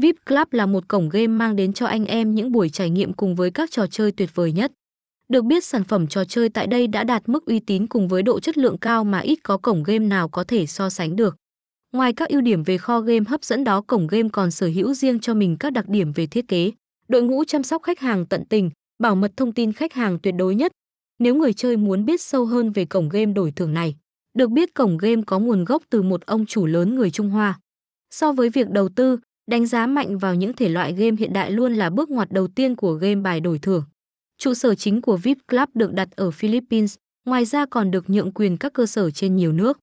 VIP Club là một cổng game mang đến cho anh em những buổi trải nghiệm cùng với các trò chơi tuyệt vời nhất. Được biết sản phẩm trò chơi tại đây đã đạt mức uy tín cùng với độ chất lượng cao mà ít có cổng game nào có thể so sánh được. Ngoài các ưu điểm về kho game hấp dẫn đó, cổng game còn sở hữu riêng cho mình các đặc điểm về thiết kế, đội ngũ chăm sóc khách hàng tận tình, bảo mật thông tin khách hàng tuyệt đối nhất. Nếu người chơi muốn biết sâu hơn về cổng game đổi thưởng này, được biết cổng game có nguồn gốc từ một ông chủ lớn người Trung Hoa. So với việc đầu tư, đánh giá mạnh vào những thể loại game hiện đại luôn là bước ngoặt đầu tiên của game bài đổi thưởng. Trụ sở chính của VIP Club được đặt ở Philippines, ngoài ra còn được nhượng quyền các cơ sở trên nhiều nước.